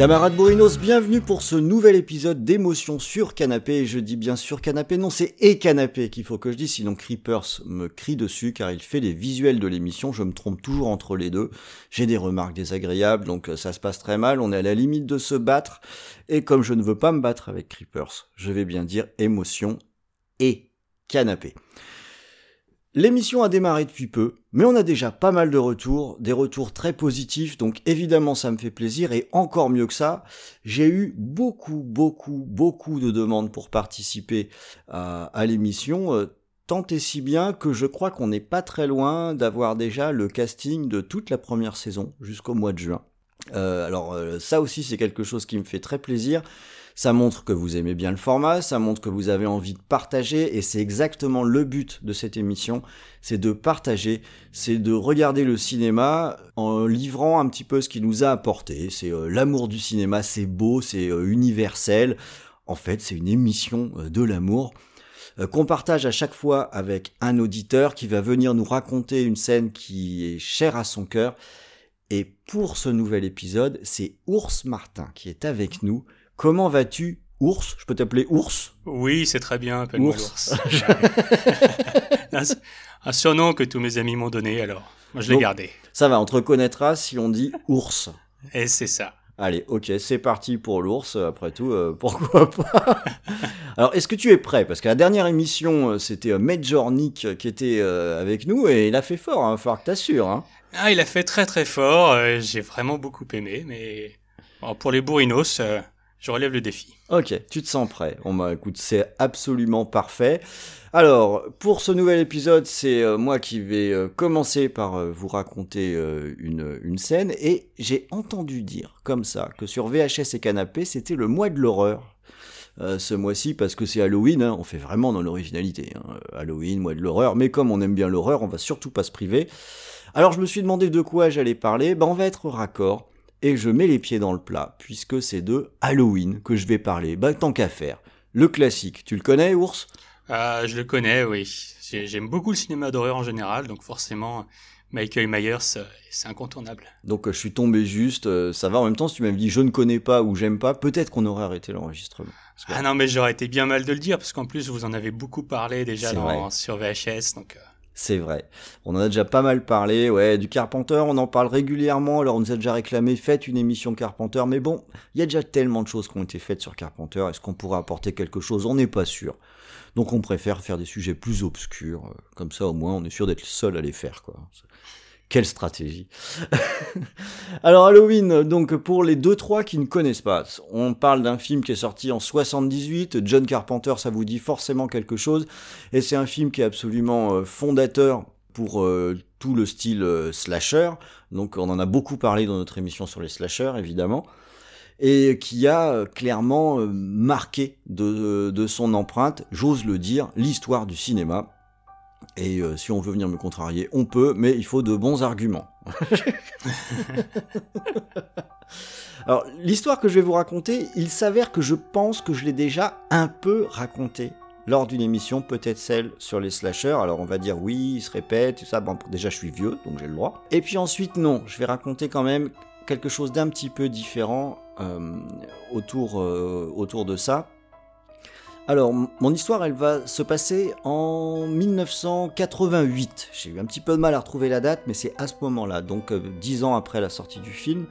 Camarades Bourrinos, bienvenue pour ce nouvel épisode d'émotion sur canapé. Je dis bien sur canapé, non c'est et canapé qu'il faut que je dise, sinon Creepers me crie dessus car il fait les visuels de l'émission, je me trompe toujours entre les deux. J'ai des remarques désagréables, donc euh, ça se passe très mal, on est à la limite de se battre. Et comme je ne veux pas me battre avec Creepers, je vais bien dire émotion et canapé. L'émission a démarré depuis peu, mais on a déjà pas mal de retours, des retours très positifs, donc évidemment ça me fait plaisir, et encore mieux que ça, j'ai eu beaucoup, beaucoup, beaucoup de demandes pour participer à, l'émission, euh, tant et si bien que je crois qu'on n'est pas très loin d'avoir déjà le casting de toute la première saison jusqu'au mois de juin. Euh, alors euh, ça aussi c'est quelque chose qui me fait très plaisir. Ça montre que vous aimez bien le format, ça montre que vous avez envie de partager, et c'est exactement le but de cette émission, c'est de partager, c'est de regarder le cinéma en livrant un petit peu ce qu'il nous a apporté. C'est euh, l'amour du cinéma, c'est beau, c'est euh, universel. En fait, c'est une émission euh, de l'amour qu'on partage à chaque fois avec un auditeur qui va venir nous raconter une scène qui est chère à son cœur. Et pour ce nouvel épisode, c'est Ours Martin qui est avec nous. Comment vas-tu, ours? Je peux t'appeler ours? Oui, c'est très bien, appelle-moi ours. un surnom que tous mes amis m'ont donné, alors moi je l'ai gardé. Ça va, on te reconnaîtra si on dit ours. Et c'est ça. Allez, ok, c'est parti pour l'ours. Après tout, euh, pourquoi pas? Alors, est-ce que tu es prêt? Parce que la dernière émission, euh, c'était euh, Major Nick qui était avec nous et il a fait fort. Hein, faut que t'assures. Hein. Ah, il a fait très très fort. J'ai vraiment beaucoup aimé, mais pour les bourrinos, je relève le défi. Ok, tu te sens prêt. On m'a écoute, c'est absolument parfait. Alors, pour ce nouvel épisode, c'est euh, moi qui vais euh, commencer par euh, vous raconter une, scène. Et j'ai entendu dire, comme ça, que sur VHS et Canapé, c'était le mois de l'horreur. ce mois-ci, parce que c'est Halloween, hein. on fait vraiment dans l'originalité. Hein. Halloween, mois de l'horreur. Mais comme on aime bien l'horreur, on va surtout pas se priver. Alors, je me suis demandé de quoi j'allais parler. Ben, on va être raccord et je mets les pieds dans le plat, puisque c'est de Halloween que je vais parler. Bah, tant qu'à faire. Le classique, tu le connais, ours? Ah, Je le connais, oui. J'aime beaucoup le cinéma d'horreur en général, donc forcément, Michael Myers, euh, c'est incontournable. Donc euh, je suis tombé juste, euh, ça va. En même temps, si tu m'avais dit je ne connais pas ou j'aime pas, peut-être qu'on aurait arrêté l'enregistrement. Ah non, mais j'aurais été bien mal de le dire, parce qu'en plus, vous en avez beaucoup parlé déjà dans, sur VHS, donc... C'est vrai. On en a déjà pas mal parlé, ouais, du Carpenter, on en parle régulièrement, alors on nous a déjà réclamé, faites une émission Carpenter, mais bon, il y a déjà tellement de choses qui ont été faites sur Carpenter, est-ce qu'on pourrait apporter quelque chose? On n'est pas sûr. Donc on préfère faire des sujets plus obscurs, comme ça au moins on est sûr d'être seul à les faire, quoi. Quelle stratégie. Alors Halloween, donc pour les 2-3 qui ne connaissent pas, on parle d'un film qui est sorti en 78, John Carpenter ça vous dit forcément quelque chose, et c'est un film qui est absolument euh, fondateur pour euh, tout le style euh, slasher, donc on en a beaucoup parlé dans notre émission sur les slashers évidemment, et qui a clairement marqué de, de son empreinte, j'ose le dire, l'histoire du cinéma, et euh, si on veut venir me contrarier, on peut, mais il faut de bons arguments. Alors, l'histoire que je vais vous raconter, il s'avère que je pense que je l'ai déjà un peu racontée lors d'une émission, peut-être celle sur les slashers. Alors, on va dire oui, il se répète, tout ça. Bon, déjà, je suis vieux, donc j'ai le droit. Et puis ensuite, non, je vais raconter quand même quelque chose d'un petit peu différent euh, euh, autour de ça. Alors, mon histoire, elle va se passer en 1988. J'ai eu un petit peu de mal à retrouver la date, mais c'est à ce moment-là, donc euh, dix ans après la sortie du film.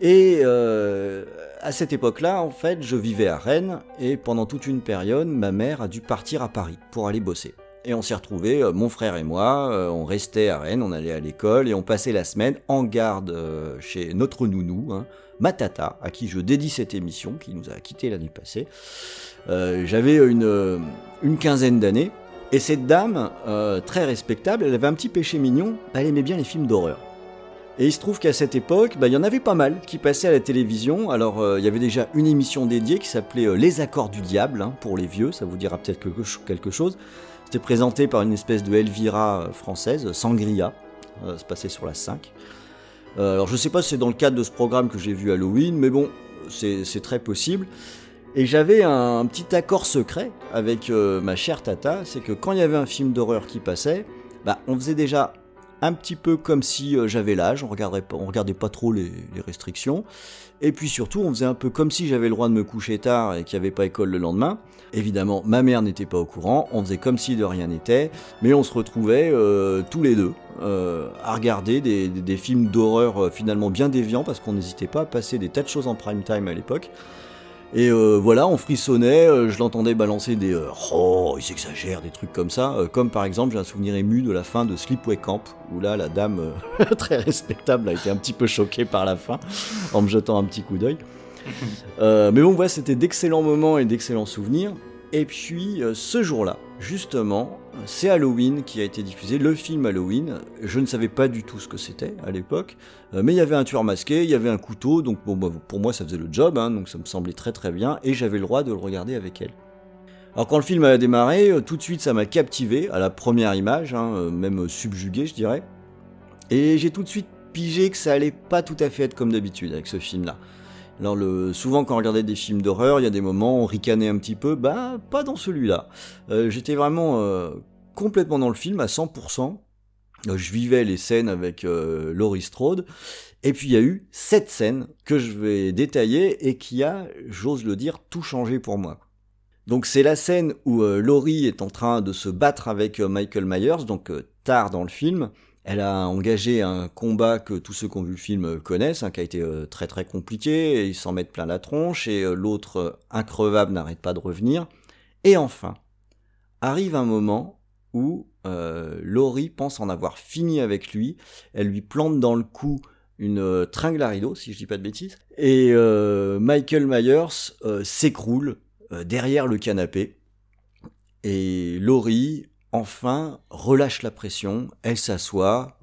Et euh, à cette époque-là, en fait, je vivais à Rennes, et pendant toute une période, ma mère a dû partir à Paris pour aller bosser. Et on s'est retrouvés, euh, mon frère et moi, on restait à Rennes, on allait à l'école, et on passait la semaine en garde chez notre nounou, hein, Matata, à qui je dédie cette émission, qui nous a quittés l'année passée. Euh, j'avais une, euh, une quinzaine d'années, et cette dame, euh, très respectable, elle avait un petit péché mignon, elle aimait bien les films d'horreur. Et il se trouve qu'à cette époque, bah, il y en avait pas mal qui passaient à la télévision. Alors, il y avait déjà une émission dédiée qui s'appelait Les Accords du Diable, hein, pour les vieux, ça vous dira peut-être quelque chose. C'était présenté par une espèce de Elvira française, Sangria, se passait sur la 5. alors, je sais pas si c'est dans le cadre de ce programme que j'ai vu Halloween, mais bon, c'est très possible. Et j'avais un, petit accord secret avec ma chère Tata, c'est que quand il y avait un film d'horreur qui passait, bah, on faisait déjà un petit peu comme si euh, j'avais l'âge, on regardait regardait pas trop les, restrictions. Et puis surtout, on faisait un peu comme si j'avais le droit de me coucher tard et qu'il n'y avait pas école le lendemain. Évidemment, ma mère n'était pas au courant, on faisait comme si de rien n'était, mais on se retrouvait euh, tous les deux euh, à regarder des films d'horreur finalement bien déviants parce qu'on n'hésitait pas à passer des tas de choses en prime time à l'époque. Et euh, voilà, on frissonnait, euh, je l'entendais balancer des euh, oh, il s'exagère, des trucs comme ça. comme par exemple, j'ai un souvenir ému de la fin de Sleepaway Camp, où là, la dame très respectable a été un petit peu choquée par la fin, en me jetant un petit coup d'œil. mais bon, voilà, c'était d'excellents moments et d'excellents souvenirs. Et puis, ce jour-là, justement, c'est Halloween qui a été diffusé, le film Halloween. Je ne savais pas du tout ce que c'était à l'époque, euh, mais il y avait un tueur masqué, il y avait un couteau, donc bon, bah, pour moi ça faisait le job, hein, donc ça me semblait très très bien, et j'avais le droit de le regarder avec elle. Alors quand le film a démarré, euh, tout de suite ça m'a captivé à la première image, hein, euh, même subjugué je dirais, et j'ai tout de suite pigé que ça allait pas tout à fait être comme d'habitude avec ce film-là. Alors le, souvent quand on regardait des films d'horreur, il y a des moments où on ricanait un petit peu, bah pas dans celui-là. Euh, j'étais vraiment euh, complètement dans le film à 100%. Euh, je vivais les scènes avec Laurie Strode. Et puis il y a eu cette scène que je vais détailler et qui a, j'ose le dire, tout changé pour moi. Donc c'est la scène où Laurie est en train de se battre avec Michael Myers, donc tard dans le film, elle a engagé un combat que tous ceux qui ont vu le film connaissent, hein, qui a été euh, très très compliqué, et ils s'en mettent plein la tronche, et euh, l'autre euh, increvable n'arrête pas de revenir. Et enfin, arrive un moment où Laurie pense en avoir fini avec lui, elle lui plante dans le cou une tringle à rideau, si je dis pas de bêtises, et Michael Myers s'écroule derrière le canapé, et Laurie enfin relâche la pression, elle s'assoit,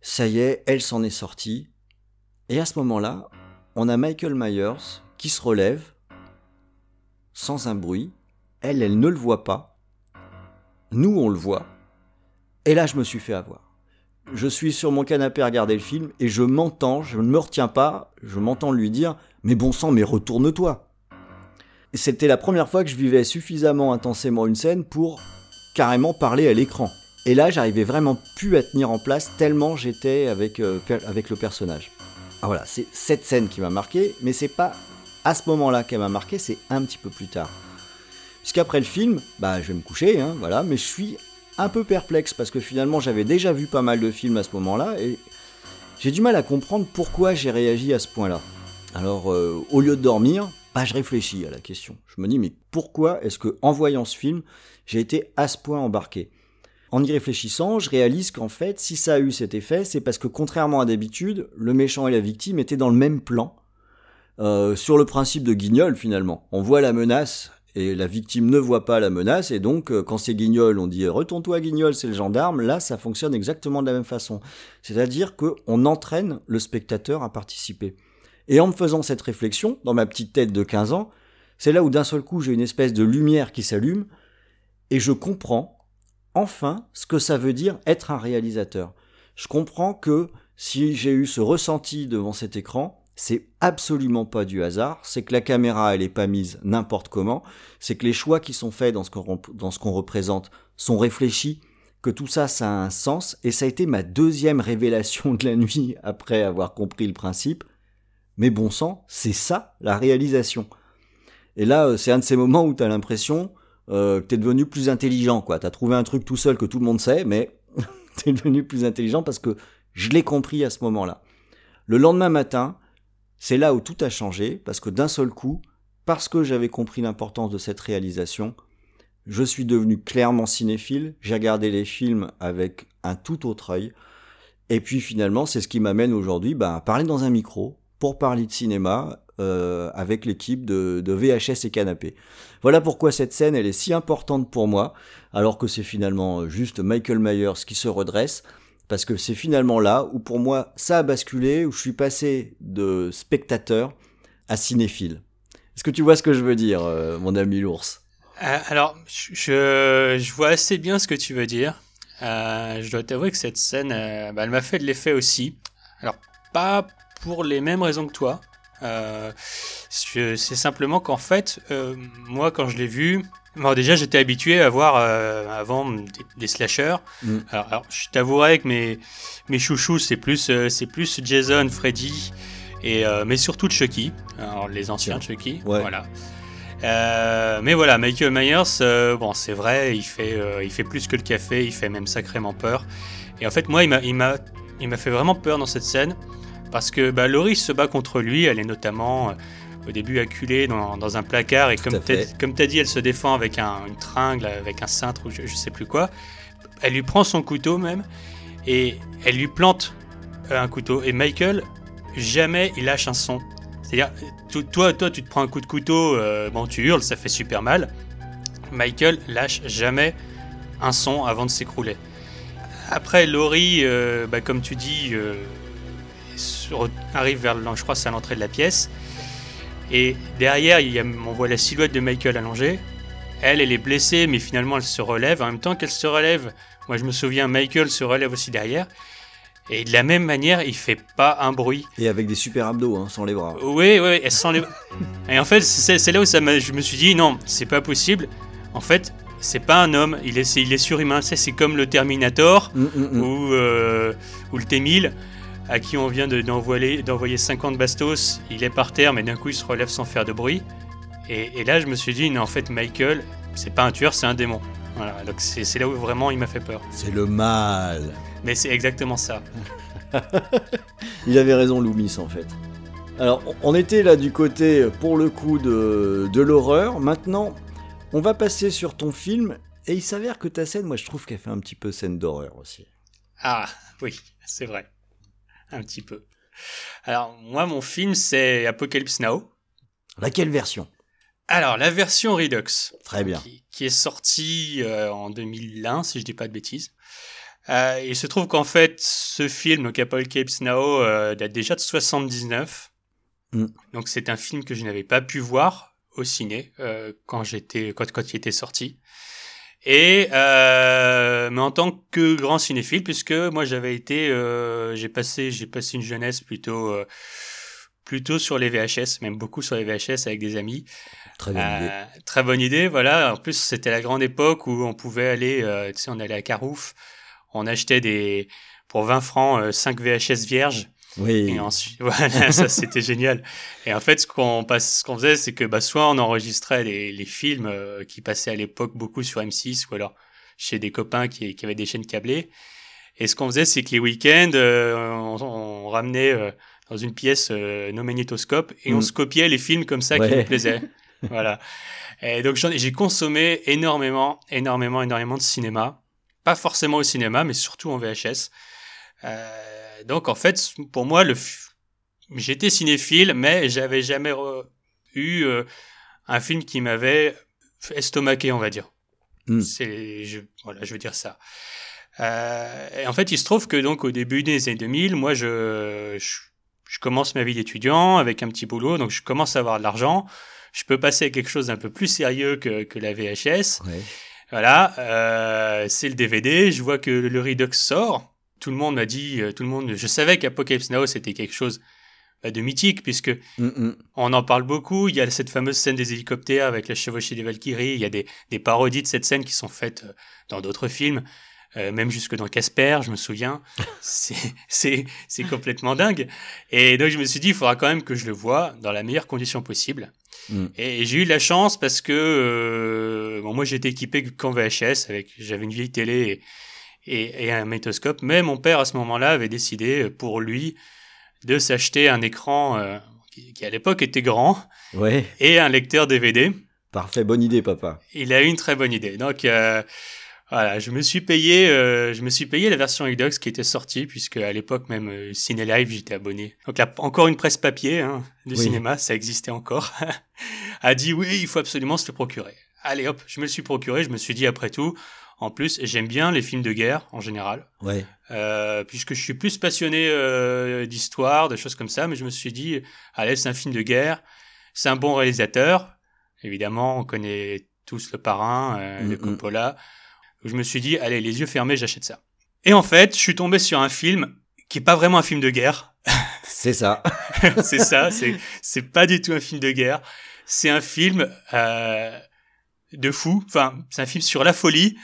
ça y est, elle s'en est sortie. Et à ce moment-là, on a Michael Myers qui se relève sans un bruit. Elle, elle ne le voit pas. Nous, on le voit. Et là, je me suis fait avoir. Je suis sur mon canapé à regarder le film et je m'entends, je ne me retiens pas, je m'entends lui dire Mais bon sang, mais retourne-toi. Et c'était la première fois que je vivais suffisamment intensément une scène pour carrément parler à l'écran. Et là, j'arrivais vraiment plus à tenir en place tellement j'étais avec, euh, avec le personnage. Ah voilà, c'est cette scène qui m'a marqué, mais c'est pas à ce moment-là qu'elle m'a marqué, c'est un petit peu plus tard. Puisqu'après le film, bah je vais me coucher, hein, voilà, mais je suis un peu perplexe parce que finalement j'avais déjà vu pas mal de films à ce moment-là et j'ai du mal à comprendre pourquoi j'ai réagi à ce point-là. Alors, euh, au lieu de dormir, bah, je réfléchis à la question. Je me dis, mais pourquoi est-ce que en voyant ce film, j'ai été à ce point embarqué? En y réfléchissant, je réalise qu'en fait, si ça a eu cet effet, c'est parce que contrairement à d'habitude, le méchant et la victime étaient dans le même plan. Euh, sur le principe de guignol finalement. On voit la menace et la victime ne voit pas la menace et donc euh, quand c'est guignol on dit retourne-toi guignol c'est le gendarme là ça fonctionne exactement de la même façon c'est-à-dire qu'on entraîne le spectateur à participer et en me faisant cette réflexion dans ma petite tête de 15 ans c'est là où d'un seul coup j'ai une espèce de lumière qui s'allume et je comprends enfin ce que ça veut dire être un réalisateur. Je comprends que si j'ai eu ce ressenti devant cet écran, c'est absolument pas du hasard, c'est que la caméra elle est pas mise n'importe comment, c'est que les choix qui sont faits dans ce qu'on représente sont réfléchis, que tout ça ça a un sens et ça a été ma deuxième révélation de la nuit après avoir compris le principe. Mais bon sang, c'est ça la réalisation. Et là, euh, c'est un de ces moments où tu as l'impression euh, que t'es devenu plus intelligent, quoi. T'as trouvé un truc tout seul que tout le monde sait, mais t'es devenu plus intelligent parce que je l'ai compris à ce moment-là. Le lendemain matin, c'est là où tout a changé, parce que d'un seul coup, parce que j'avais compris l'importance de cette réalisation, je suis devenu clairement cinéphile, j'ai regardé les films avec un tout autre œil, et puis finalement, c'est ce qui m'amène aujourd'hui bah, à parler dans un micro, pour parler de cinéma, euh, avec l'équipe de, VHS et Canapé. Voilà pourquoi cette scène elle est si importante pour moi, alors que c'est finalement juste Michael Myers qui se redresse. Parce que c'est finalement là où pour moi ça a basculé, où je suis passé de spectateur à cinéphile. Est-ce que tu vois ce que je veux dire, euh, mon ami l'ours? Euh, alors, je, vois assez bien ce que tu veux dire. Euh, je dois t'avouer que cette scène, euh, bah, elle m'a fait de l'effet aussi. Alors, pas pour les mêmes raisons que toi. Euh, c'est simplement qu'en fait, euh, moi, quand je l'ai vu, bon, déjà, j'étais habitué à voir euh, avant des, des slashers. Mm. Alors, alors, je t'avouerai que mes, mes chouchous, c'est plus, c'est plus Jason, Freddy, et, mais surtout Chucky. Alors, les anciens Chucky. Ouais. Voilà. Euh, mais voilà, Michael Myers, euh, bon, c'est vrai, il fait, euh, il fait plus que le café, il fait même sacrément peur. Et en fait, moi, il m'a, il m'a, il m'a fait vraiment peur dans cette scène parce que bah, Laurie se bat contre lui. Elle est notamment euh, au début acculée dans, dans un placard et Tout comme t'as, comme t'as dit, elle se défend avec un, une tringle, avec un cintre ou je, je sais plus quoi. Elle lui prend son couteau même et elle lui plante euh, un couteau. Et Michael, jamais il lâche un son. C'est-à-dire, to- toi, toi, tu te prends un coup de couteau, euh, bon, tu hurles, ça fait super mal. Michael lâche jamais un son avant de s'écrouler. Après, Laurie, euh, bah, comme tu dis, euh, sur- arrive vers, je crois, c'est à l'entrée de la pièce. Et derrière, il y a, on voit la silhouette de Michael allongée. Elle, elle est blessée, mais finalement, elle se relève. En même temps qu'elle se relève, moi, je me souviens, Michael se relève aussi derrière. Et de la même manière, il fait pas un bruit. Et avec des super abdos, hein, sans les bras. Oui, oui, elle sent les. Et en fait, c'est là où ça je me suis dit, non, c'est pas possible. En fait, c'est pas un homme, il est, il est surhumain. C'est comme le Terminator Hum, hum, hum. ou, euh, ou le T-1000, à qui on vient de- d'envoyer d'envoyer 50 bastos. Il est par terre, mais d'un coup, il se relève sans faire de bruit. Et, et là, je me suis dit, non, en fait, Michael, c'est pas un tueur, c'est un démon. Voilà, donc c'est là où vraiment il m'a fait peur. C'est le mal. Mais c'est exactement ça. Il avait raison, Loomis, en fait. Alors, on- on était là du côté, pour le coup, de, de l'horreur. Maintenant, on va passer sur ton film. Et il s'avère que ta scène, moi, je trouve qu'elle fait un petit peu scène d'horreur aussi. Ah, oui, c'est vrai. Un petit peu. Alors, moi, mon film, c'est Apocalypse Now. Laquelle version? Alors, la version Redux. Très bien. Qui, qui est sortie euh, en 2001, si je dis pas de bêtises. Euh, il se trouve qu'en fait, ce film, donc Apocalypse Now, euh, date déjà de 79. Mm. Donc, c'est un film que je n'avais pas pu voir au ciné quand j'étais quand, quand il était sorti. Et euh, mais en tant que grand cinéphile, puisque moi j'avais été, euh, j'ai passé, j'ai passé une jeunesse plutôt, euh, plutôt sur les VHS, même beaucoup sur les VHS avec des amis. Très bonne idée. Euh, très bonne idée, voilà. En plus, c'était la grande époque où on pouvait aller, euh, tu sais, on allait à Carouf, on achetait des, pour 20 francs, euh, 5 VHS vierges. Oui. Et ensuite, voilà, ça c'était génial. Et en fait, ce qu'on passe, ce qu'on faisait, c'est que bah, soit on enregistrait les, les films euh, qui passaient à l'époque beaucoup sur M6, ou alors chez des copains qui, qui avaient des chaînes câblées. Et ce qu'on faisait, c'est que les week-ends, euh, on, on ramenait euh, dans une pièce nos magnétoscopes et on Mm. se copiait les films comme ça qui nous plaisaient. voilà. Et donc j'ai consommé énormément, énormément, énormément de cinéma. Pas forcément au cinéma, mais surtout en VHS. Euh, donc en fait, pour moi, le f- j'étais cinéphile, mais j'avais jamais re- eu euh, un film qui m'avait estomaqué, on va dire. Mm. C'est, je, voilà, je veux dire ça. Euh, et en fait, il se trouve que donc au début des années 2000, moi, je, je, je commence ma vie d'étudiant avec un petit boulot, donc je commence à avoir de l'argent. Je peux passer à quelque chose d'un peu plus sérieux que, que la VHS. Ouais. Voilà, euh, c'est le DVD. Je vois que le Redux sort. Tout le monde m'a dit, euh, tout le monde, je savais qu'Apocalypse Now c'était quelque chose bah, de mythique puisque Hum, hum. on en parle beaucoup. Il y a cette fameuse scène des hélicoptères avec la chevauchée des Valkyries. Il y a des, des parodies de cette scène qui sont faites euh, dans d'autres films, euh, même jusque dans Casper, je me souviens. C'est complètement dingue. Et donc je me suis dit, il faudra quand même que je le vois dans la meilleure condition possible. Mm. Et j'ai eu de la chance parce que euh, bon, moi j'étais équipé qu'en VHS avec j'avais une vieille télé et, et, et un magnétoscope. Mais mon père à ce moment-là avait décidé euh, pour lui de s'acheter un écran euh, qui, qui à l'époque était grand Ouais. et un lecteur DVD. Parfait, bonne idée, papa. Il a eu une très bonne idée. Donc euh, voilà, je me suis payé, euh, je me suis payé la version Xbox qui était sortie puisque à l'époque même euh, Ciné Live j'étais abonné. Donc là encore une presse papier hein, du Oui. cinéma, ça existait encore. a dit oui, il faut absolument se le procurer. Allez hop, je me le suis procuré. Je me suis dit après tout, En plus, j'aime bien les films de guerre en général, Ouais. euh, puisque je suis plus passionné euh, d'histoire, de choses comme ça. Mais je me suis dit, allez, c'est un film de guerre, c'est un bon réalisateur. Évidemment, on connaît tous le parrain euh, de Mhm. Coppola. Je me suis dit, allez, les yeux fermés, j'achète ça. Et en fait, je suis tombé sur un film qui est pas vraiment un film de guerre. C'est ça. c'est ça, c'est c'est pas du tout un film de guerre. C'est un film euh, de fou. Enfin, c'est un film sur la folie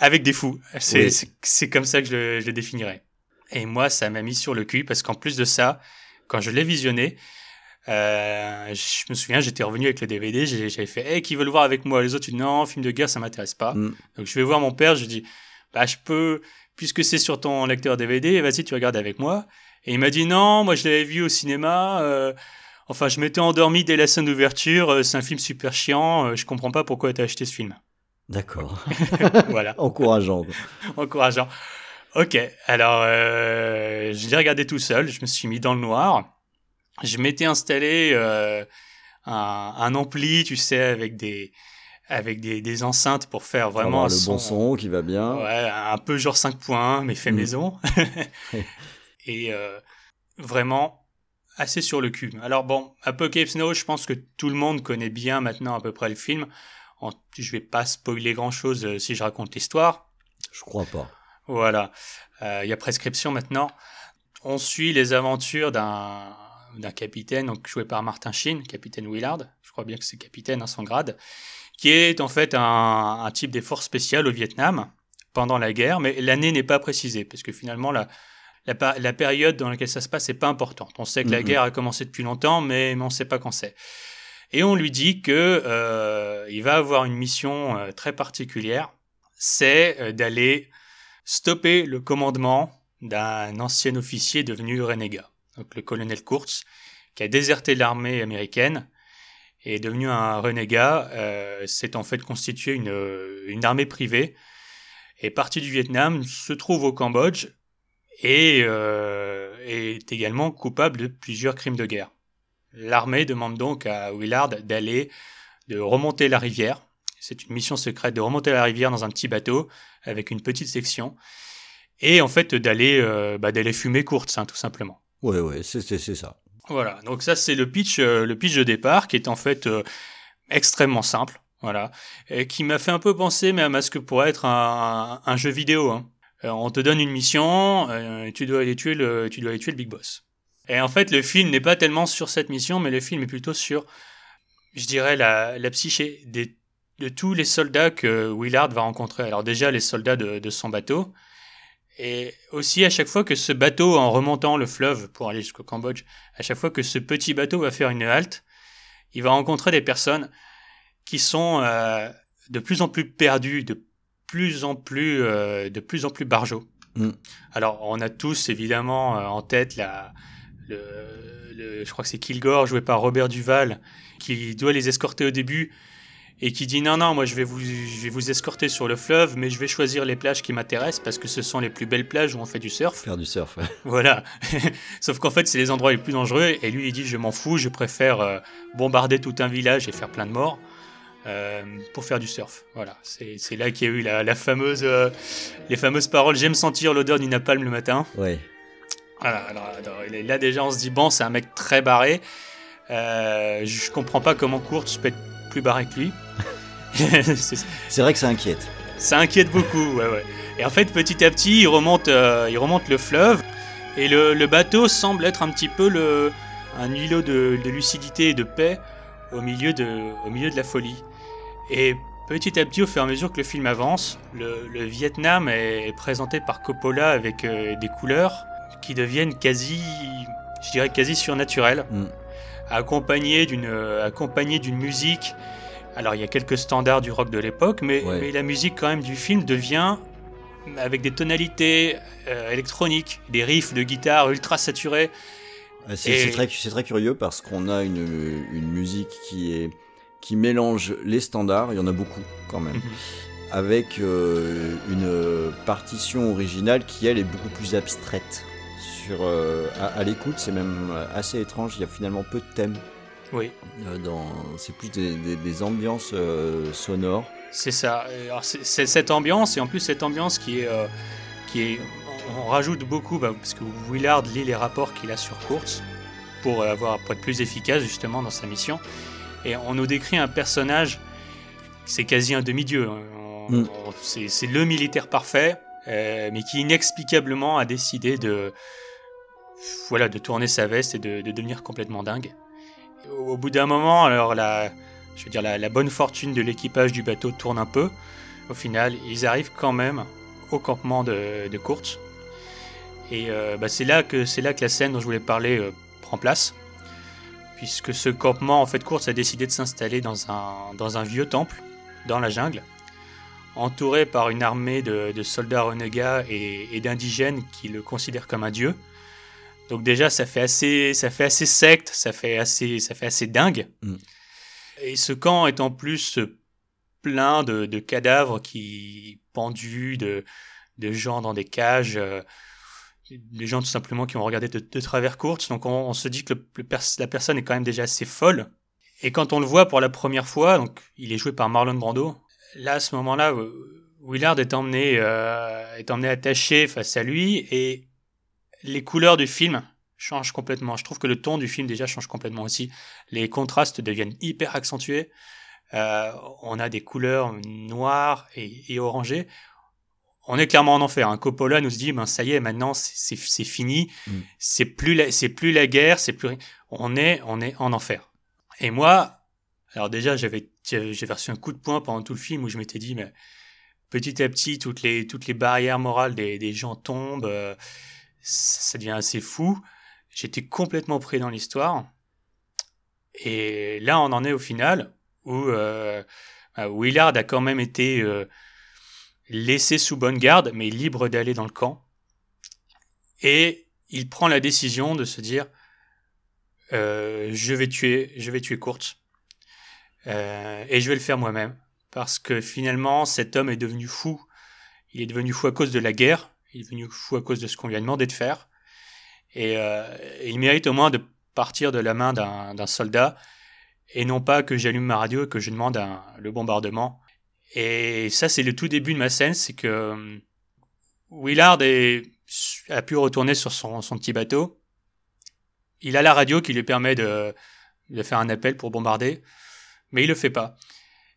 avec des fous. C'est Oui. comme ça que je le, je le définirais. Et moi, ça m'a mis sur le cul parce qu'en plus de ça, quand je l'ai visionné, euh, je me souviens, j'étais revenu avec le DVD, j'avais fait Hey, qui veut le voir avec moi Les autres, ils disent non, film de guerre, ça m'intéresse pas. Mm. Donc je vais voir mon père, je dis bah je peux, puisque c'est sur ton lecteur DVD, vas-y, tu regardes avec moi. Et il m'a dit non, moi je l'avais vu au cinéma. euh, enfin, je m'étais endormi dès la scène d'ouverture. euh, c'est un film super chiant. euh, je comprends pas pourquoi t'as acheté ce film. D'accord. voilà, Encourageant. encourageant. Ok, alors euh, je l'ai regardé tout seul. Je me suis mis dans le noir. Je m'étais installé euh, un, un ampli, tu sais, avec des avec des, des enceintes pour faire vraiment un le bon son qui va bien. Ouais, un peu genre 5 points, mais fait Mm. maison. et euh, vraiment assez sur le cul. Alors bon, Apocalypse Now, je pense que tout le monde connaît bien maintenant à peu près le film. En- je vais pas spoiler grand chose si je raconte l'histoire. Je crois pas. Voilà, Euh, il y a prescription maintenant. On suit les aventures d'un d'un capitaine, donc joué par Martin Sheen, capitaine Willard. Je crois bien que c'est capitaine à son grade, qui est en fait un, un type des forces spéciales au Vietnam pendant la guerre, mais l'année n'est pas précisée parce que finalement la la, pa- la période dans laquelle ça se passe n'est pas importante. On sait que la guerre a commencé depuis longtemps, mais, mais on ne sait pas quand c'est. Et on lui dit que euh, il va avoir une mission euh, très particulière, c'est euh, d'aller stopper le commandement d'un ancien officier devenu renégat, donc le colonel Kurtz, qui a déserté l'armée américaine et est devenu un renégat. Euh, en fait constitué une, une armée privée est parti du Vietnam, se trouve au Cambodge et euh, est également coupable de plusieurs crimes de guerre. L'armée demande donc à Willard d'aller, de remonter la rivière. C'est une mission secrète de remonter la rivière dans un petit bateau avec une petite section et en fait d'aller euh, bah, d'aller fumer courte, tout simplement. Ouais, ouais, c'est ça. Voilà, donc ça c'est le pitch, euh, le pitch de départ qui est en fait euh, extrêmement simple, voilà, et qui m'a fait un peu penser même à ce que pourrait être un, un jeu vidéo. hein. Euh, on te donne une mission, tu dois aller tuer le, tu dois aller tuer le big boss. Et en fait, le film n'est pas tellement sur cette mission, mais le film est plutôt sur, je dirais, la, la psyché des, de tous les soldats que Willard va rencontrer. Alors déjà les soldats de, de son bateau, et aussi à chaque fois que ce bateau, en remontant le fleuve pour aller jusqu'au Cambodge, à chaque fois que ce petit bateau va faire une halte, il va rencontrer des personnes qui sont euh, de plus en plus perdues, de plus en plus, euh, de plus en plus barjots. Mm. Alors, on a tous évidemment euh, en tête la, le, le- je crois que c'est Kilgore joué par Robert Duval, qui doit les escorter au début et qui dit non non moi je vais vous je vais vous escorter sur le fleuve mais je vais choisir les plages qui m'intéressent parce que ce sont les plus belles plages où on fait du surf Faire du surf. ouais. voilà. Sauf qu'en fait, c'est les endroits les plus dangereux. Et lui, il dit Je m'en fous, je préfère euh, bombarder tout un village et faire plein de morts euh, pour faire du surf. Voilà. C'est c'est là qu'il y a eu la, la fameuse, euh, les fameuses paroles J'aime sentir l'odeur du napalm le matin. Ouais. Voilà. Alors, alors, là, déjà, on se dit Bon, c'est un mec très barré. Euh, je comprends pas comment Kurtz peut être plus barré que lui. C'est- C'est vrai que ça inquiète. ça inquiète beaucoup, ouais, ouais. Et en fait, petit à petit, il remonte, euh, il remonte le fleuve, et le, le bateau semble être un petit peu le, un îlot de, de lucidité et de paix au milieu de, au milieu de la folie. Et petit à petit, au fur et à mesure que le film avance, le, le Vietnam est présenté par Coppola avec euh, des couleurs qui deviennent quasi, je dirais quasi surnaturelles, Mm. accompagnées d'une, euh, accompagnées d'une musique. Alors il y a quelques standards du rock de l'époque, mais, Ouais. mais la musique quand même du film devient avec des tonalités euh, électroniques, des riffs de guitare ultra saturés. Euh, C'est Et- très, curieux parce qu'on a une, une musique qui, est, qui mélange les standards, il y en a beaucoup quand même, Mhm. avec euh, une partition originale qui, elle, est beaucoup plus abstraite. Sur, euh, à, à l'écoute, c'est même assez étrange, il y a finalement peu de thèmes. Oui. euh, dans- C'est plus des, des- des ambiances euh, sonores. C'est ça. Alors, c'est cette ambiance, et en plus cette ambiance qui est... Euh, qui est on rajoute beaucoup, bah, parce que Willard lit les rapports qu'il a sur Kurtz, pour, avoir, pour être plus efficace justement dans sa mission. Et on nous décrit un personnage, c'est quasi un demi-dieu. Hein. Mm. C'est le militaire parfait, euh, mais qui inexplicablement a décidé de, voilà, de tourner sa veste et de, devenir complètement dingue. Au, bout d'un moment, alors la, je veux dire, la, bonne fortune de l'équipage du bateau tourne un peu. Au final, ils arrivent quand même au campement de, de Kurtz. Et euh, bah, c'est là que c'est là que la scène dont je voulais parler euh, prend place, puisque ce campement en fait Kurtz a décidé de s'installer dans un dans un vieux temple dans la jungle, entouré par une armée de, soldats renégats et, d'indigènes qui le considèrent comme un dieu. Donc déjà, ça fait assez, ça fait assez secte, ça fait assez, ça fait assez dingue. Mm. Et ce camp est en plus plein de, cadavres qui pendus, de, de, gens dans des cages, euh, des gens tout simplement qui ont regardé de, travers courtes. Donc on, se dit que la personne est quand même déjà assez folle. Et quand on le voit pour la première fois, donc il est joué par Marlon Brando, là à ce moment-là, Willard est emmené, euh, est emmené attaché face à lui et les couleurs du film changent complètement. Je trouve que le ton du film déjà change complètement aussi. Les contrastes deviennent hyper accentués. Euh, on a des couleurs noires et, orangées. On est clairement en enfer. Un hein. Coppola nous dit, ben ça y est, maintenant c'est fini. Mm. C'est plus c'est plus la guerre, c'est plus. On est on est en enfer. Et moi, alors déjà j'avais j'ai reçu un coup de poing pendant tout le film où je m'étais dit, mais petit à petit toutes les toutes les barrières morales des, des gens tombent. Euh, ça devient assez fou. J'étais complètement pris dans l'histoire. Et là, on en est au final où euh, bah, Willard a quand même été euh, laissé sous bonne garde, mais libre d'aller dans le camp. Et il prend la décision de se dire euh, je vais tuer, je vais tuer Kurt, et je vais le faire moi-même, parce que finalement, cet homme est devenu fou. Il est devenu fou à cause de la guerre, il est devenu fou à cause de ce qu'on lui a demandé de faire. Et, euh, il mérite au moins de partir de la main d'un soldat et non pas que j'allume ma radio et que je demande le bombardement. Et ça, c'est le tout début de ma scène, c'est que euh, Willard a pu retourner sur son, petit bateau. Il a la radio qui lui permet de, de faire un appel pour bombarder, mais il le fait pas.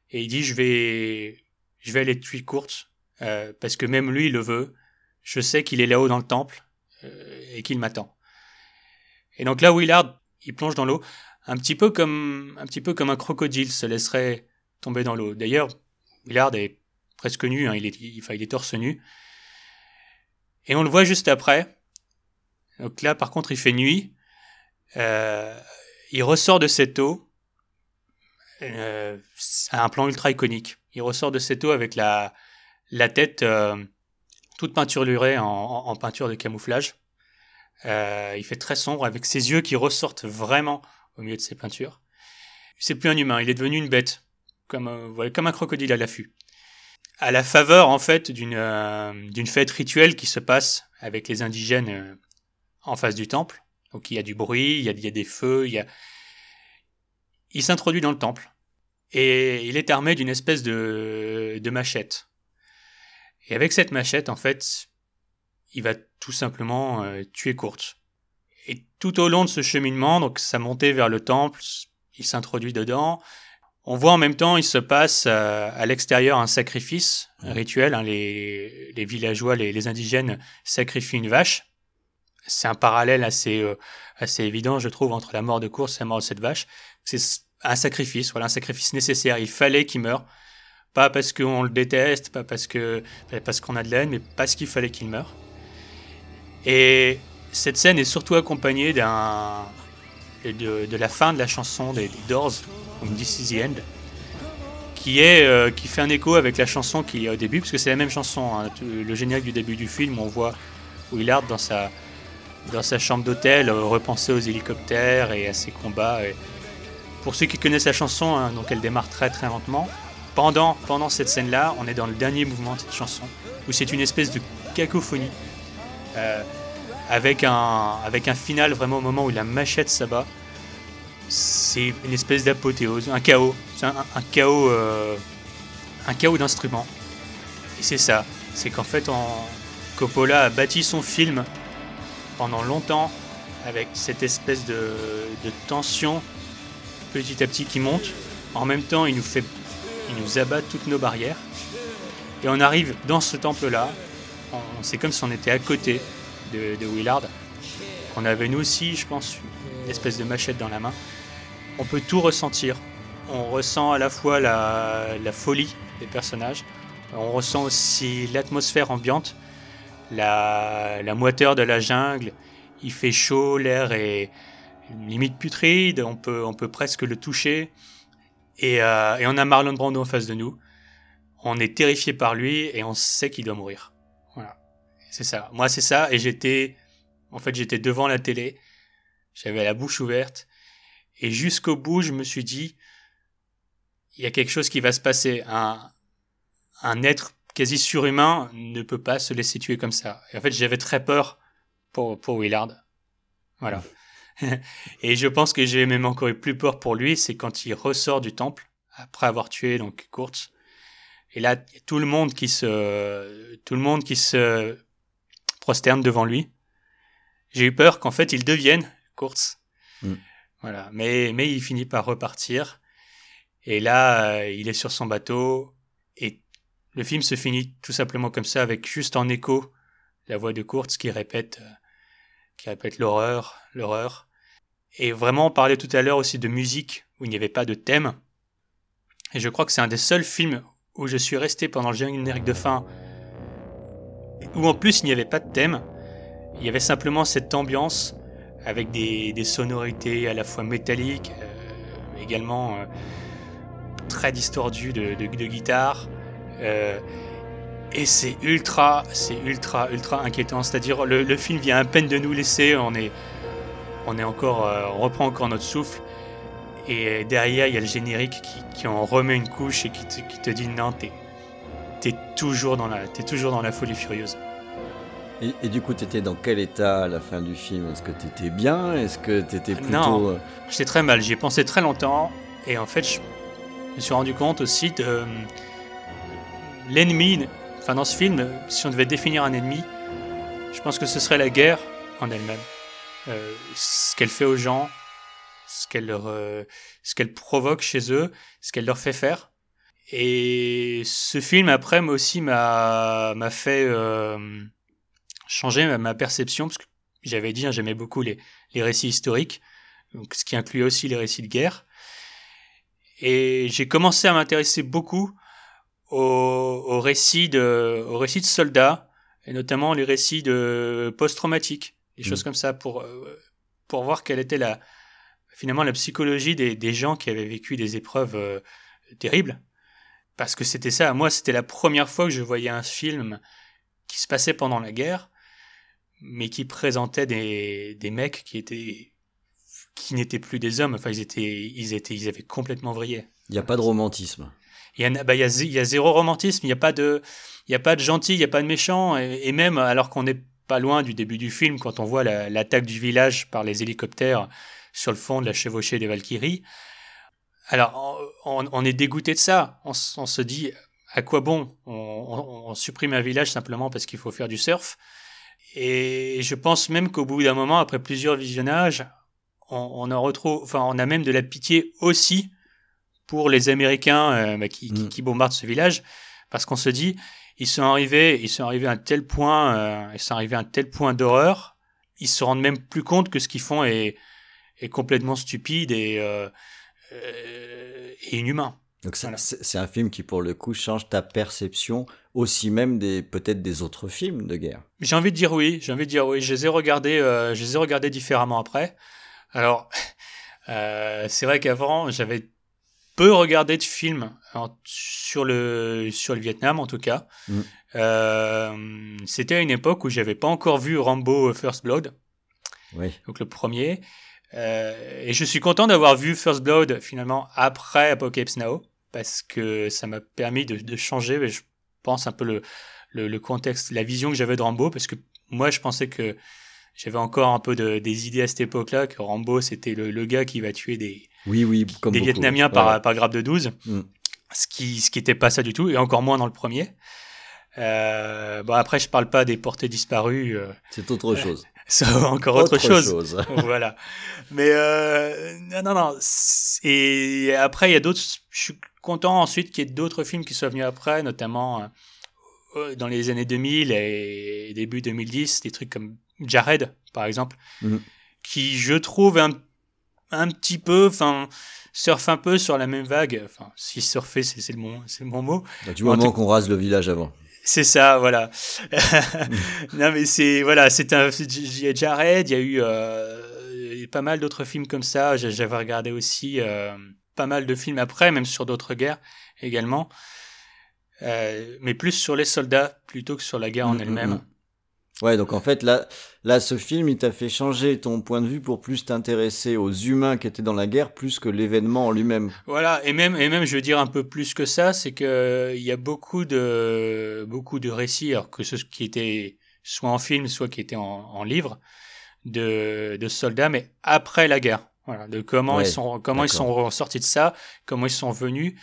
Et il dit je vais je vais aller tuer courte euh, parce que même lui il le veut je sais qu'il est là-haut dans le temple euh, et qu'il m'attend. Et donc là, Willard, il plonge dans l'eau, un petit peu comme un crocodile se laisserait tomber dans l'eau. D'ailleurs, Willard est presque nu, hein, il, est, il, torse nu. Et on le voit juste après. Donc là, par contre, il fait nuit. Euh, il ressort de cette eau. Euh, c'est un plan ultra iconique. Il ressort de cette eau avec la, tête toute peinturlurée en, en, peinture de camouflage. Euh, il fait très sombre avec ses yeux qui ressortent vraiment au milieu de ses peintures. C'est plus un humain, il est devenu une bête, comme, euh, comme un crocodile à l'affût. À la faveur en fait d'une euh, fête rituelle qui se passe avec les indigènes en face du temple. Donc il y a du bruit, il y a, il y a des feux, il a... Il s'introduit dans le temple et il est armé d'une espèce de, de machette. Et avec cette machette, en fait, il va tout simplement euh, tuer Kurtz. Et tout au long de ce cheminement, donc sa montée vers le temple, il s'introduit dedans. On voit en même temps, il se passe euh, à l'extérieur un sacrifice, un rituel. Hein, les, les, villageois, les, les, indigènes sacrifient une vache. C'est un parallèle assez, euh, assez évident, je trouve, entre la mort de Kurtz et la mort de cette vache. C'est un sacrifice, voilà, un sacrifice nécessaire. Il fallait qu'il meure. Pas parce qu'on le déteste, pas parce que parce qu'on a de la haine, mais parce qu'il fallait qu'il meure. Et cette scène est surtout accompagnée de, de, la fin de la chanson des, Doors, comme This Is the End, qui est euh, qui fait un écho avec la chanson qui est au début, parce que c'est la même chanson. Hein. le générique du début du film, on voit Willard dans sa dans sa chambre d'hôtel euh, repenser aux hélicoptères et à ses combats. pour ceux qui connaissent la chanson, hein, donc elle démarre très très lentement pendant, pendant cette scène-là, on est dans le dernier mouvement de cette chanson, où c'est une espèce de cacophonie, euh, avec, un, avec un final vraiment au moment où la machette s'abat. C'est une espèce d'apothéose, un chaos. Un, chaos. Euh, chaos d'instruments. Et c'est ça, c'est qu'en fait. Coppola a bâti son film pendant longtemps avec cette espèce de tension petit à petit qui monte. En même temps, il nous fait, il nous abat toutes nos barrières. Et on arrive dans ce temple-là. C'est comme si on était à côté de, Willard. On avait nous aussi, je pense, une espèce de machette dans la main. On peut tout ressentir. On ressent à la fois la, la folie des personnages. On ressent aussi l'atmosphère ambiante, la, la moiteur de la jungle. Il fait chaud, l'air est limite putride, on peut, on peut presque le toucher. Et, euh, et on a Marlon Brando en face de nous. On est terrifié par lui et on sait qu'il doit mourir. Voilà. C'est ça. Moi, c'est ça. Et j'étais, en fait, j'étais devant la télé. J'avais la bouche ouverte. Et jusqu'au bout, je me suis dit, il y a quelque chose qui va se passer. Un, un être quasi surhumain ne peut pas se laisser tuer comme ça. Et en fait, j'avais très peur pour, pour Willard. Voilà. et je pense que j'ai même encore eu plus peur pour lui, c'est quand il ressort du temple, après avoir tué donc Kurtz. Et là, tout le monde qui se, tout le monde qui se prosterne devant lui. J'ai eu peur qu'en fait il devienne Kurtz. Mm. Voilà. Mais, mais il finit par repartir. Et là, euh, il est sur son bateau. Et le film se finit tout simplement comme ça, avec juste en écho la voix de Kurtz qui répète, euh, qui répète l'horreur, l'horreur. Et vraiment, on parlait tout à l'heure aussi de musique, où il n'y avait pas de thème. Et je crois que c'est un des seuls films où je suis resté pendant le générique de fin, où en plus il n'y avait pas de thème. Il y avait simplement cette ambiance avec des, sonorités à la fois métalliques, euh, également euh, très distordues de guitare. Euh, et c'est ultra, c'est ultra, ultra inquiétant. C'est-à-dire, le, le, film vient à peine de nous laisser, on est, on est encore, euh, on reprend encore notre souffle. Et derrière, il y a le générique qui, qui en remet une couche et qui te, qui te dit non, t'es, t'es toujours dans la, t'es toujours dans la folie furieuse. Et, et, du coup, t'étais dans quel état à la fin du film? Est-ce que t'étais bien? Est-ce que t'étais plutôt Non, euh, j'étais très mal. J'y ai pensé très longtemps et en fait, je me suis rendu compte aussi de euh, l'ennemi Enfin, dans ce film, si on devait définir un ennemi, je pense que ce serait la guerre en elle-même. Euh, ce qu'elle fait aux gens, ce qu'elle leur, euh, ce qu'elle provoque chez eux, ce qu'elle leur fait faire. Et ce film après moi aussi m'a m'a fait euh, changer ma, perception parce que j'avais dit hein, j'aimais beaucoup les les récits historiques, donc ce qui incluait aussi les récits de guerre. Et j'ai commencé à m'intéresser beaucoup aux, aux, récits de, aux récits de soldats, et notamment les récits de post-traumatiques, des mmh. choses comme ça, pour, pour voir quelle était la, finalement la psychologie des, des gens qui avaient vécu des épreuves euh, terribles. Parce que c'était ça, moi c'était la première fois que je voyais un film qui se passait pendant la guerre, mais qui présentait des, des mecs qui étaient qui n'étaient plus des hommes, enfin ils étaient ils étaient ils avaient complètement vrillé. Il n'y a pas de romantisme il y, a, bah, il, y a, zéro romantisme, il n'y a pas de, y a pas de gentil, il n'y a pas de méchant, et, même alors qu'on n'est pas loin du début du film, quand on voit l'attaque la, du village par les hélicoptères sur le fond de la chevauchée des Valkyries, alors on, est dégoûté de ça, on, se dit à quoi bon? On, on supprime un village simplement parce qu'il faut faire du surf, et je pense même qu'au bout d'un moment, après plusieurs visionnages, on, en retrouve, enfin on a même de la pitié aussi pour les Américains euh, bah, qui, qui, qui, bombardent ce village, parce qu'on se dit, ils sont arrivés, ils sont arrivés à un tel point, euh, ils sont arrivés à un tel point d'horreur, ils se rendent même plus compte que ce qu'ils font est, est complètement stupide et, euh, euh et inhumain. Donc c'est voilà. un film qui pour le coup change ta perception aussi même des peut-être des autres films de guerre. J'ai envie de dire oui, j'ai envie de dire oui. Je les ai regardés, je les ai regardés différemment après. Alors c'est vrai qu'avant j'avais peu regardé de films sur le sur le Vietnam en tout cas. Mm. Euh, C'était à une époque où j'avais pas encore vu Rambo First Blood. Oui. Donc le premier. Euh, et je suis content d'avoir vu First Blood finalement après Apocalypse Now parce que ça m'a permis de, de, changer, je pense un peu le, le, le contexte, la vision que j'avais de Rambo parce que moi je pensais que j'avais encore un peu de, des idées à cette époque-là que Rambo c'était le, le, gars qui va tuer des oui oui des Vietnamiens par, ouais. par grappe de 12 mm. ce qui ce qui était pas ça du tout, et encore moins dans le premier. Euh, bon après je parle pas des portées disparues. euh, C'est autre chose. ça encore autre, chose. voilà. Mais euh, non, non, non. c'est- Et après, il y a d'autres. Je suis content ensuite qu'il y ait d'autres films qui soient venus après, notamment euh, dans les années 2000 et début 2010, des trucs comme Jared, par exemple, Mhm. qui, je trouve, un, un petit peu, enfin, surfe un peu sur la même vague. Enfin, si surfer, c'est le, bon, c'est le bon mot. Du En moment qu'on rase le village avant. C'est ça, voilà. non, mais c'est voilà, c'est un. Il y a Jared, il y a eu euh, pas mal d'autres films comme ça. J'avais regardé aussi euh, pas mal de films après, même sur d'autres guerres également. Euh, mais plus sur les soldats plutôt que sur la guerre en Mm, mm, elle-même. mm. Ouais, donc en fait, là, là ce film, il t'a fait changer ton point de vue pour plus t'intéresser aux humains qui étaient dans la guerre, plus que l'événement en lui-même. Voilà, et même, et même, je veux dire un peu plus que ça, c'est que euh, y a beaucoup de, beaucoup de récits, alors que ce qui était soit en film, soit qui était en, en livre, de, de soldats, mais après la guerre. Voilà, de comment Ouais, ils sont, comment ils sont sortis de ça, comment ils sont venus,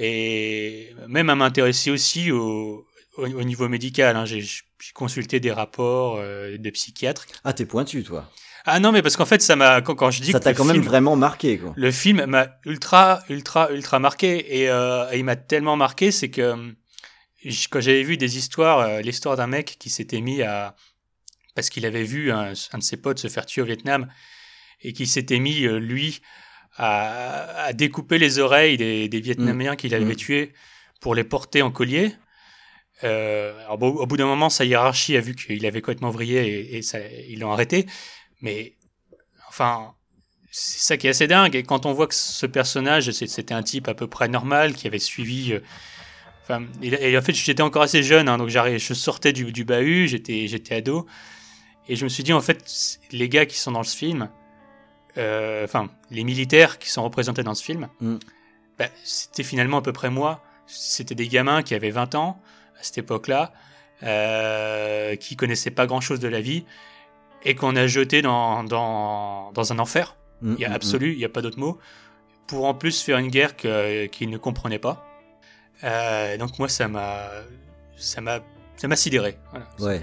et même à m'intéresser aussi au, au, au niveau médical. Hein. J'ai consulté des rapports euh, de psychiatres. Ah, t'es pointu, toi. Ah non, mais parce qu'en fait, ça m'a quand, quand je dis Ça t'a quand même film- vraiment marqué, quoi. le film m'a ultra, ultra, ultra marqué. Et, euh, et il m'a tellement marqué, c'est que j- quand j'avais vu des histoires, euh, l'histoire d'un mec qui s'était mis à. Parce qu'il avait vu un, un de ses potes se faire tuer au Vietnam, et qui s'était mis, euh, lui, à, à découper les oreilles des, des Vietnamiens qu'il avait Mm. tués pour les porter en collier. Euh, alors bon, au bout d'un moment, sa hiérarchie a vu qu'il avait complètement vrillé et, et ça, ils l'ont arrêté. Mais enfin, c'est ça qui est assez dingue. Et quand on voit que ce personnage, c'était un type à peu près normal qui avait suivi. euh, Enfin, et, et en fait, j'étais encore assez jeune, hein, donc je sortais du, du bahut, j'étais, ado, et je me suis dit en fait, les gars qui sont dans ce film, enfin, les militaires qui sont représentés dans ce film, Mm. bah, c'était finalement à peu près moi. C'était des gamins qui avaient 20 ans à cette époque-là, euh, qui connaissaient pas grand-chose de la vie, et qu'on a jeté dans, dans, dans un enfer. Mm, Il y a mm, absolu, il n'y a pas d'autre mot. Pour en plus faire une guerre qu'ils ne comprenaient pas. Euh, donc moi, ça m'a, ça m'a, ça m'a sidéré. Voilà. Ouais.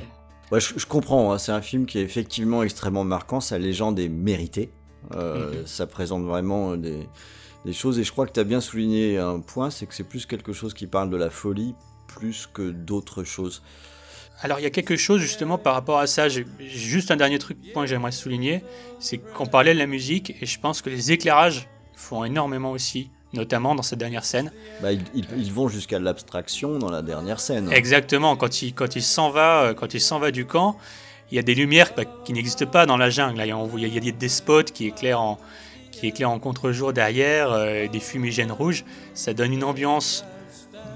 Ouais, je, je comprends, hein, c'est un film qui est effectivement extrêmement marquant, sa légende est méritée. Euh, Mhm. Ça présente vraiment euh, des, des choses, et je crois que tu as bien souligné un point, c'est que c'est plus quelque chose qui parle de la folie, plus que d'autres choses. Alors il y a quelque chose justement par rapport à ça. Juste un dernier truc point que j'aimerais souligner, c'est qu'on parlait de la musique et je pense que les éclairages font énormément aussi, notamment dans cette dernière scène. Bah, ils, ils- ils vont jusqu'à l'abstraction dans la dernière scène. Exactement, quand il, quand il s'en va, euh, quand il s'en va du camp, il y a des lumières bah, qui n'existent pas dans la jungle. Là, il y a, on voit- il y a des- spots qui éclairent en, qui éclairent en contre-jour derrière, euh, des fumigènes rouges. Ça donne une ambiance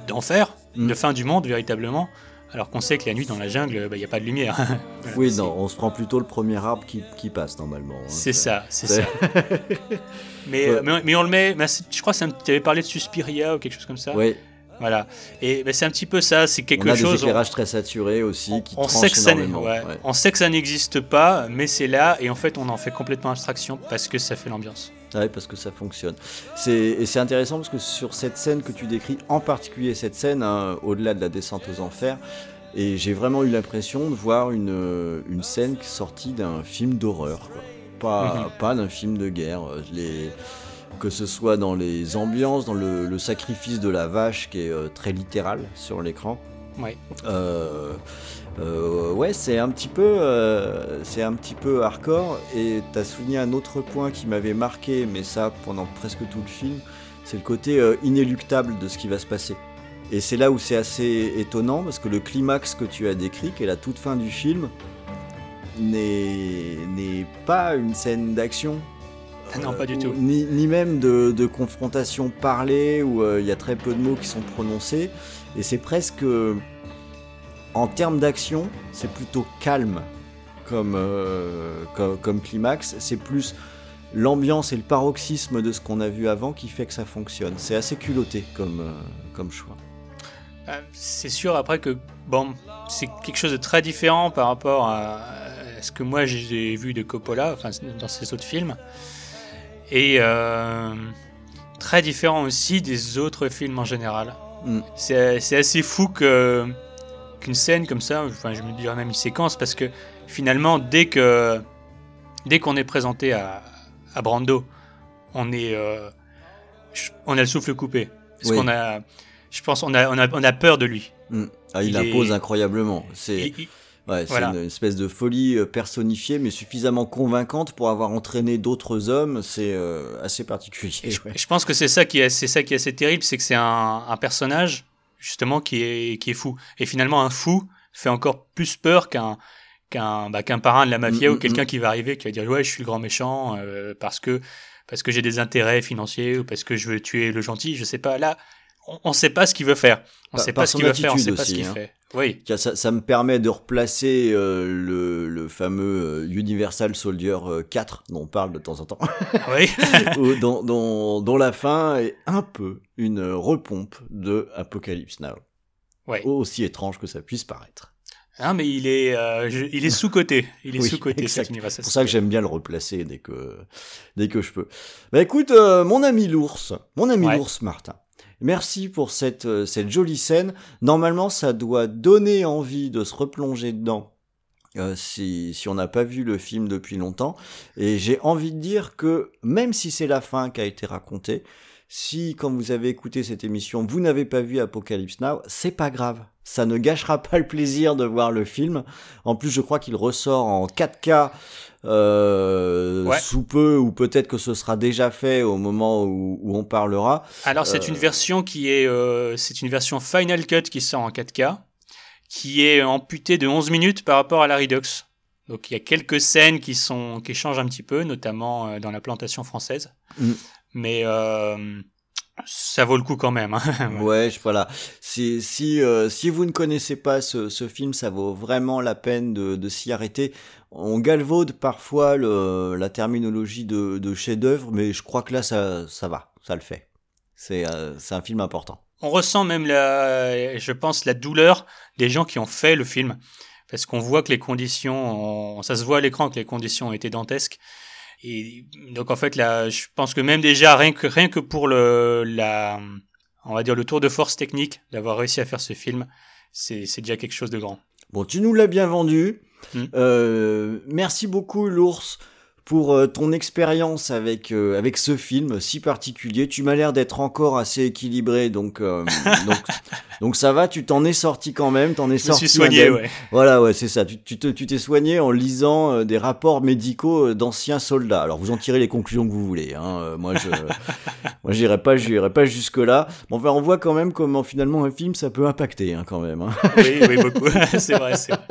d'enfer, Mm. de fin du monde véritablement. Alors qu'on sait que la nuit dans la jungle, bah, il n'y a pas de lumière. Voilà, Oui, non, on se prend plutôt le premier arbre qui, qui passe normalement. hein. C'est ça, c'est ça. mais, Ouais. euh, mais, mais on le met. bah, je crois que tu avais parlé de Suspiria ou quelque chose comme ça. Oui, Voilà. Et c'est un petit peu ça. C'est quelque on a chose. des éclairages très saturés aussi qui on sait, que ça ouais. ouais. on sait que ça n'existe pas, mais c'est là, et en fait, on en fait complètement abstraction parce que ça fait l'ambiance. Ouais, parce que ça fonctionne. C'est, et c'est intéressant parce que sur cette scène que tu décris, en particulier cette scène, hein, au-delà de la descente aux enfers, et j'ai vraiment eu l'impression de voir une, euh, une scène sortie d'un film d'horreur. Pas, Mhm. pas d'un film de guerre. euh, Les, que ce soit dans les ambiances, dans le, le sacrifice de la vache qui est euh, très littéral sur l'écran. Ouais. Euh, euh, ouais, c'est un petit peu, c'est un petit peu hardcore. Et t'as souligné un autre point qui m'avait marqué, mais ça pendant presque tout le film, c'est le côté inéluctable de ce qui va se passer. Et c'est là où c'est assez étonnant parce que le climax que tu as décrit, qui est la toute fin du film, n'est n'est pas une scène d'action. Ah non, pas du ou- tout. Ni, ni même de, de confrontation parlée où euh, il y a très peu de mots qui sont prononcés. Et c'est presque. euh, en termes d'action, c'est plutôt calme comme, euh, comme, comme climax. C'est plus l'ambiance et le paroxysme de ce qu'on a vu avant qui fait que ça fonctionne. C'est assez culotté comme, euh, comme choix. Euh, C'est sûr après que bon, c'est quelque chose de très différent par rapport à, à ce que moi j'ai vu de Coppola, enfin dans ses autres films. Et euh, très différent aussi des autres films en général. Mm. C'est assez fou que qu'une scène comme ça, enfin je me dirais même une séquence, parce que finalement dès que dès qu'on est présenté à, à Brando, on est euh, on a le souffle coupé. Parce Oui. qu'on a, je pense, on a, on a, on a peur de lui. Mm. Ah, il, Il est- impose incroyablement. C'est ouais, c'est voilà. une espèce de folie euh, personnifiée, mais suffisamment convaincante pour avoir entraîné d'autres hommes. C'est euh, assez particulier. je, ouais. je pense que c'est ça qui est, c'est ça qui est assez terrible, c'est que c'est un, un personnage justement qui est, qui est fou. Et finalement, un fou fait encore plus peur qu'un qu'un bah, parrain de la mafia Mm, ou mm, quelqu'un mm. qui va arriver qui va dire ouais je suis le grand méchant euh, parce que parce que j'ai des intérêts financiers ou parce que je veux tuer le gentil je sais pas là on, on sait pas ce qu'il veut faire on Par- sait pas ce qu'il veut faire on sait pas ce qu'il hein. fait oui Ça, ça me permet de replacer euh, le, le fameux euh, Universal Soldier euh, 4 dont on parle de temps en temps, oui où- dont, dont- dont la fin est un peu une repompe de Apocalypse Now. Ouais. Aussi étrange que ça puisse paraître. Hein, mais il est euh, je- il est sous côté il est Oui, sous côté exact. cet Universal C'est pour ça que j'aime bien le replacer dès que, dès que je peux. Bah écoute, euh, mon ami l'ours, mon ami Ouais. l'ours Martin, merci pour cette, euh, cette jolie scène. Normalement, ça doit donner envie de se replonger dedans. euh, si, si on n'a pas vu le film depuis longtemps. Et j'ai envie de dire que même si c'est la fin qui a été racontée, si quand vous avez écouté cette émission, vous n'avez pas vu Apocalypse Now, c'est pas grave. Ça ne gâchera pas le plaisir de voir le film. En plus, je crois qu'il ressort en 4K euh, Ouais. sous peu, ou peut-être que ce sera déjà fait au moment où, où on parlera. Alors c'est Euh, une version qui est euh, c'est une version Final Cut qui sort en 4K qui est amputée de 11 minutes par rapport à la Redux. Donc il y a quelques scènes qui sont qui changent un petit peu notamment dans la plantation française. Mm. Mais ça vaut le coup quand même. hein. Ouais, voilà. Si, si, euh, si vous ne connaissez pas ce, ce film, ça vaut vraiment la peine de, de s'y arrêter. On galvaude parfois le, la terminologie de, de chef-d'œuvre, mais je crois que là, ça, ça va, ça le fait. C'est euh, c'est un film important. On ressent même la je pense la douleur des gens qui ont fait le film parce qu'on voit que les conditions ça se voit à l'écran que les conditions ont été dantesques. Et donc en fait là, je pense que même déjà rien que rien que pour le la on va dire le tour de force technique d'avoir réussi à faire ce film, c'est c'est déjà quelque chose de grand. Bon, tu nous l'as bien vendu. Mm. Euh, merci beaucoup, l'ours, pour euh, ton expérience avec, euh, avec ce film si particulier. Tu m'as l'air d'être encore assez équilibré, donc, euh, donc, donc ça va, tu t'en es sorti quand même, t'en es Je sorti suis soigné, indemne. ouais. Voilà, ouais, c'est ça. Tu tu te- tu t'es soigné en lisant euh, des rapports médicaux d'anciens soldats. Alors vous en tirez les conclusions que vous voulez. Hein. Moi, je, moi, j'irai pas, j'irai pas jusque là. Mais enfin, on voit quand même comment finalement un film ça peut impacter, hein, quand même. Hein. Oui, oui, beaucoup. c'est vrai, c'est vrai.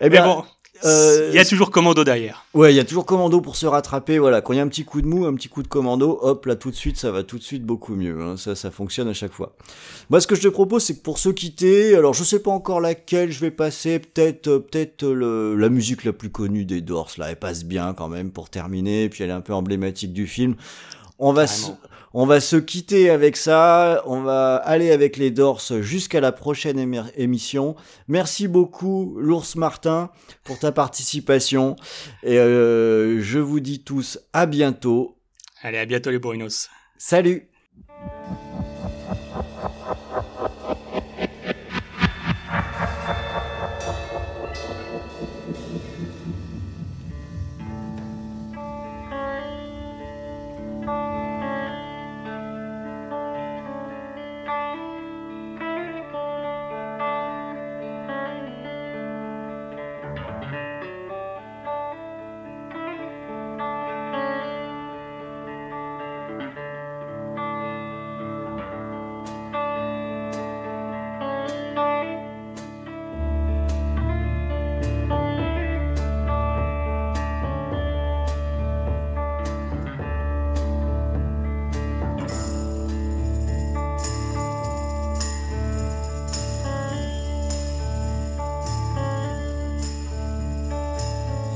Eh Mais bon, euh, il y a toujours Commando derrière. Ouais, il y a toujours commando pour se rattraper. Voilà, quand il y a un petit coup de mou, un petit coup de commando, hop, là tout de suite, ça va tout de suite beaucoup mieux. hein. Ça, ça fonctionne à chaque fois. Moi, ce que je te propose, c'est que pour se quitter, alors je sais pas encore laquelle je vais passer. Peut-être, euh, peut-être euh, le- la musique la plus connue des Doors. Là, elle passe bien quand même pour terminer. Puis elle est un peu emblématique du film. On va, se. On va se quitter avec ça. On va aller avec les Doors jusqu'à la prochaine émi- émission. Merci beaucoup, l'ours Martin, pour ta participation. Et euh, je vous dis tous à bientôt. Allez, à bientôt les Bourrinos. Salut